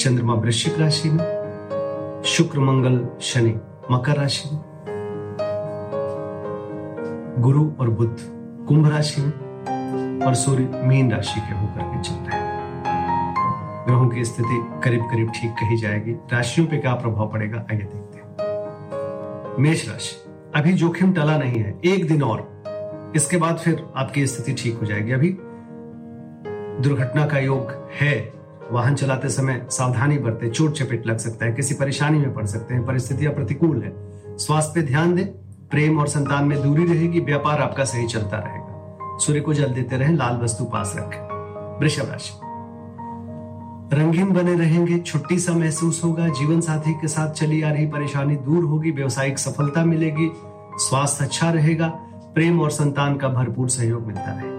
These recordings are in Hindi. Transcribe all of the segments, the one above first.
चंद्रमा वृश्चिक राशि में, शुक्र मंगल शनि मकर राशि में, गुरु और बुद्ध कुंभ राशि में और सूर्य मीन राशि के होकर के चल रहे ग्रहों की स्थिति करीब करीब ठीक कही जाएगी। राशियों पे क्या प्रभाव पड़ेगा, आइए देखते हैं। मेष राशि, अभी जोखिम टला नहीं है, एक दिन और। इसके बाद फिर आपकी स्थिति ठीक हो जाएगी। अभी दुर्घटना का योग है। वाहन चलाते समय सावधानी बरते, चोट चपेट लग सकता है, किसी परेशानी में पड़ सकते हैं, परिस्थितियाँ प्रतिकूल है। स्वास्थ्य पे ध्यान दें, प्रेम और संतान में दूरी रहेगी, व्यापार आपका सही चलता रहेगा। सूर्य को जल देते रहें, लाल वस्तु पास रखें। वृषभ राशि। रंगीन बने रहेंगे, छुट्टी सा महसूस होगा, जीवन साथी के साथ चली आ रही परेशानी दूर होगी, व्यवसायिक सफलता मिलेगी, स्वास्थ्य अच्छा रहेगा, प्रेम और संतान का भरपूर सहयोग मिलता रहेगा।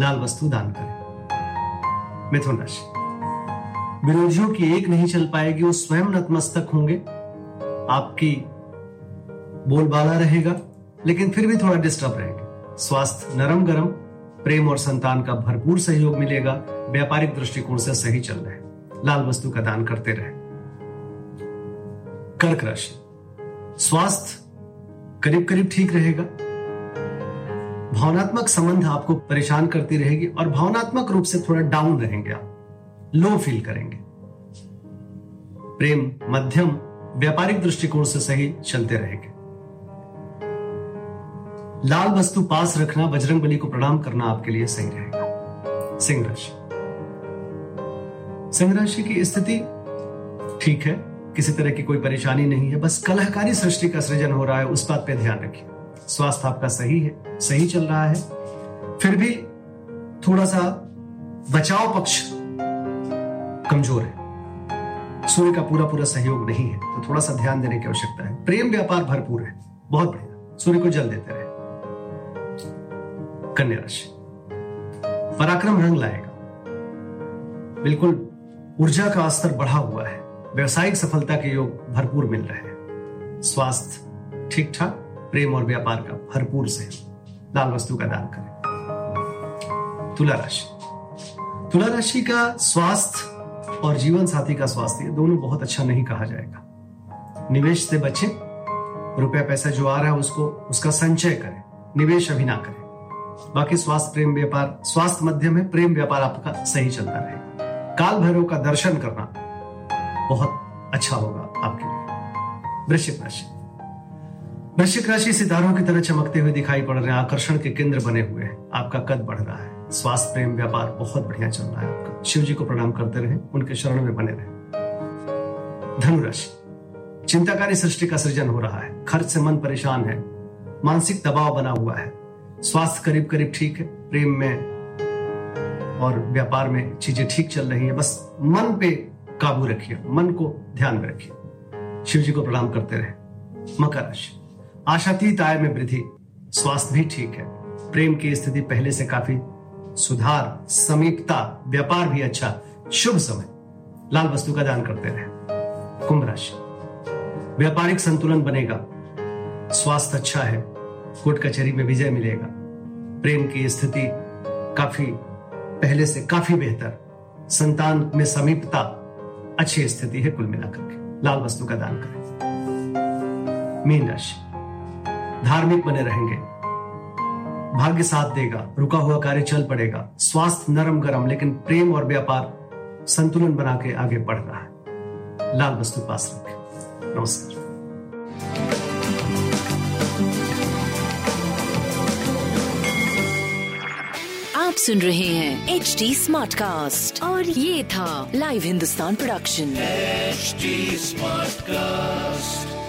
लाल वस्तु दान करें। मिथुन राशि विरोधियों की एक नहीं चल पाएगी, वो स्वयं नतमस्तक होंगे। आपकी बोलबाला रहेगा, लेकिन फिर भी थोड़ा डिस्टर्ब रहेंगे। स्वास्थ्य नरम गरम प्रेम और संतान का भरपूर सहयोग मिलेगा, व्यापारिक दृष्टिकोण से सही चल रहे लाल वस्तु का दान करते रहे। कर्क राशि। स्वास्थ्य करीब करीब ठीक रहेगा भावनात्मक संबंध आपको परेशान करती रहेगी और भावनात्मक रूप से थोड़ा डाउन रहेंगे आप लो फील करेंगे। प्रेम, मध्यम, व्यापारिक दृष्टिकोण से सही चलते रहेंगे। लाल वस्तु पास रखना, बजरंग बली को प्रणाम करना आपके लिए सही रहेगा। सिंह राशि। सिंह राशि की स्थिति ठीक है, किसी तरह की कोई परेशानी नहीं है, बस कलहकारी सृष्टि का सृजन हो रहा है, उस बात पे ध्यान रखिए। स्वास्थ्य आपका सही है, सही चल रहा है। फिर भी थोड़ा सा बचाव पक्ष कमज़ोर है। सूर्य का पूरा पूरा सहयोग नहीं है तो थोड़ा सा ध्यान देने की आवश्यकता है। प्रेम व्यापार भरपूर है, बहुत बढ़िया। सूर्य को जल देते रहे। कन्या राशि। पराक्रम रंग लाएगा। बिल्कुल ऊर्जा का स्तर बढ़ा हुआ है। व्यवसायिक सफलता के योग भरपूर मिल रहे हैं। स्वास्थ्य ठीक ठाक प्रेम और व्यापार का भरपूर से लाल वस्तु का दान करें। तुला राशि। तुला राशि का स्वास्थ्य और जीवन साथी का स्वास्थ्य दोनों बहुत अच्छा नहीं कहा जाएगा। निवेश से बचें, रुपया पैसा जो आ रहा है उसको, उसका संचय करें, निवेश अभी ना करें। बाकी स्वास्थ्य, प्रेम व्यापार, स्वास्थ्य मध्यम है, प्रेम व्यापार आपका सही चलता रहेगा। काल भैरव का दर्शन करना बहुत अच्छा होगा आपके लिए। वृश्चिक राशि। वृश्चिक राशि सितारों की तरह चमकते हुए दिखाई पड़ रहे हैं। आकर्षण के केंद्र बने हुए हैं। आपका कद बढ़ रहा है। स्वास्थ्य, प्रेम, व्यापार बहुत बढ़िया चल रहा है आपका। शिव जी को प्रणाम करते रहे। उनके शरण में बने रहे। धनु राशि चिंताकारी सृष्टि का सृजन हो रहा है। खर्च से मन परेशान है। मानसिक दबाव बना हुआ है। स्वास्थ्य करीब करीब ठीक है। प्रेम में और व्यापार में चीज़ें ठीक चल रही है। बस मन पे काबू रखिए। मन को ध्यान में रखिए। शिव जी को प्रणाम करते रहे। मकर राशि। आशातीत आय में वृद्धि। स्वास्थ्य भी ठीक है। प्रेम की स्थिति पहले से काफ़ी सुधार, समीपता, व्यापार भी अच्छा। शुभ समय। लाल वस्तु का दान करते रहे। कुंभ राशि। व्यापारिक संतुलन बनेगा। स्वास्थ्य अच्छा है। कोर्ट कचहरी में विजय मिलेगा। प्रेम की स्थिति काफ़ी, पहले से काफ़ी बेहतर। संतान में समीपता, अच्छी स्थिति है कुल मिलाकर के। लाल वस्तु का दान करें। मीन राशि। धार्मिक बने रहेंगे। भाग्य साथ देगा रुका हुआ कार्य चल पड़ेगा स्वास्थ्य नरम गरम लेकिन प्रेम और व्यापार संतुलन बना के आगे बढ़ रहा है। लाल वस्तु पास रखें। नमस्कार। आप सुन रहे हैं एच डी स्मार्ट कास्ट और ये था live Hindustan production HD Smartcast.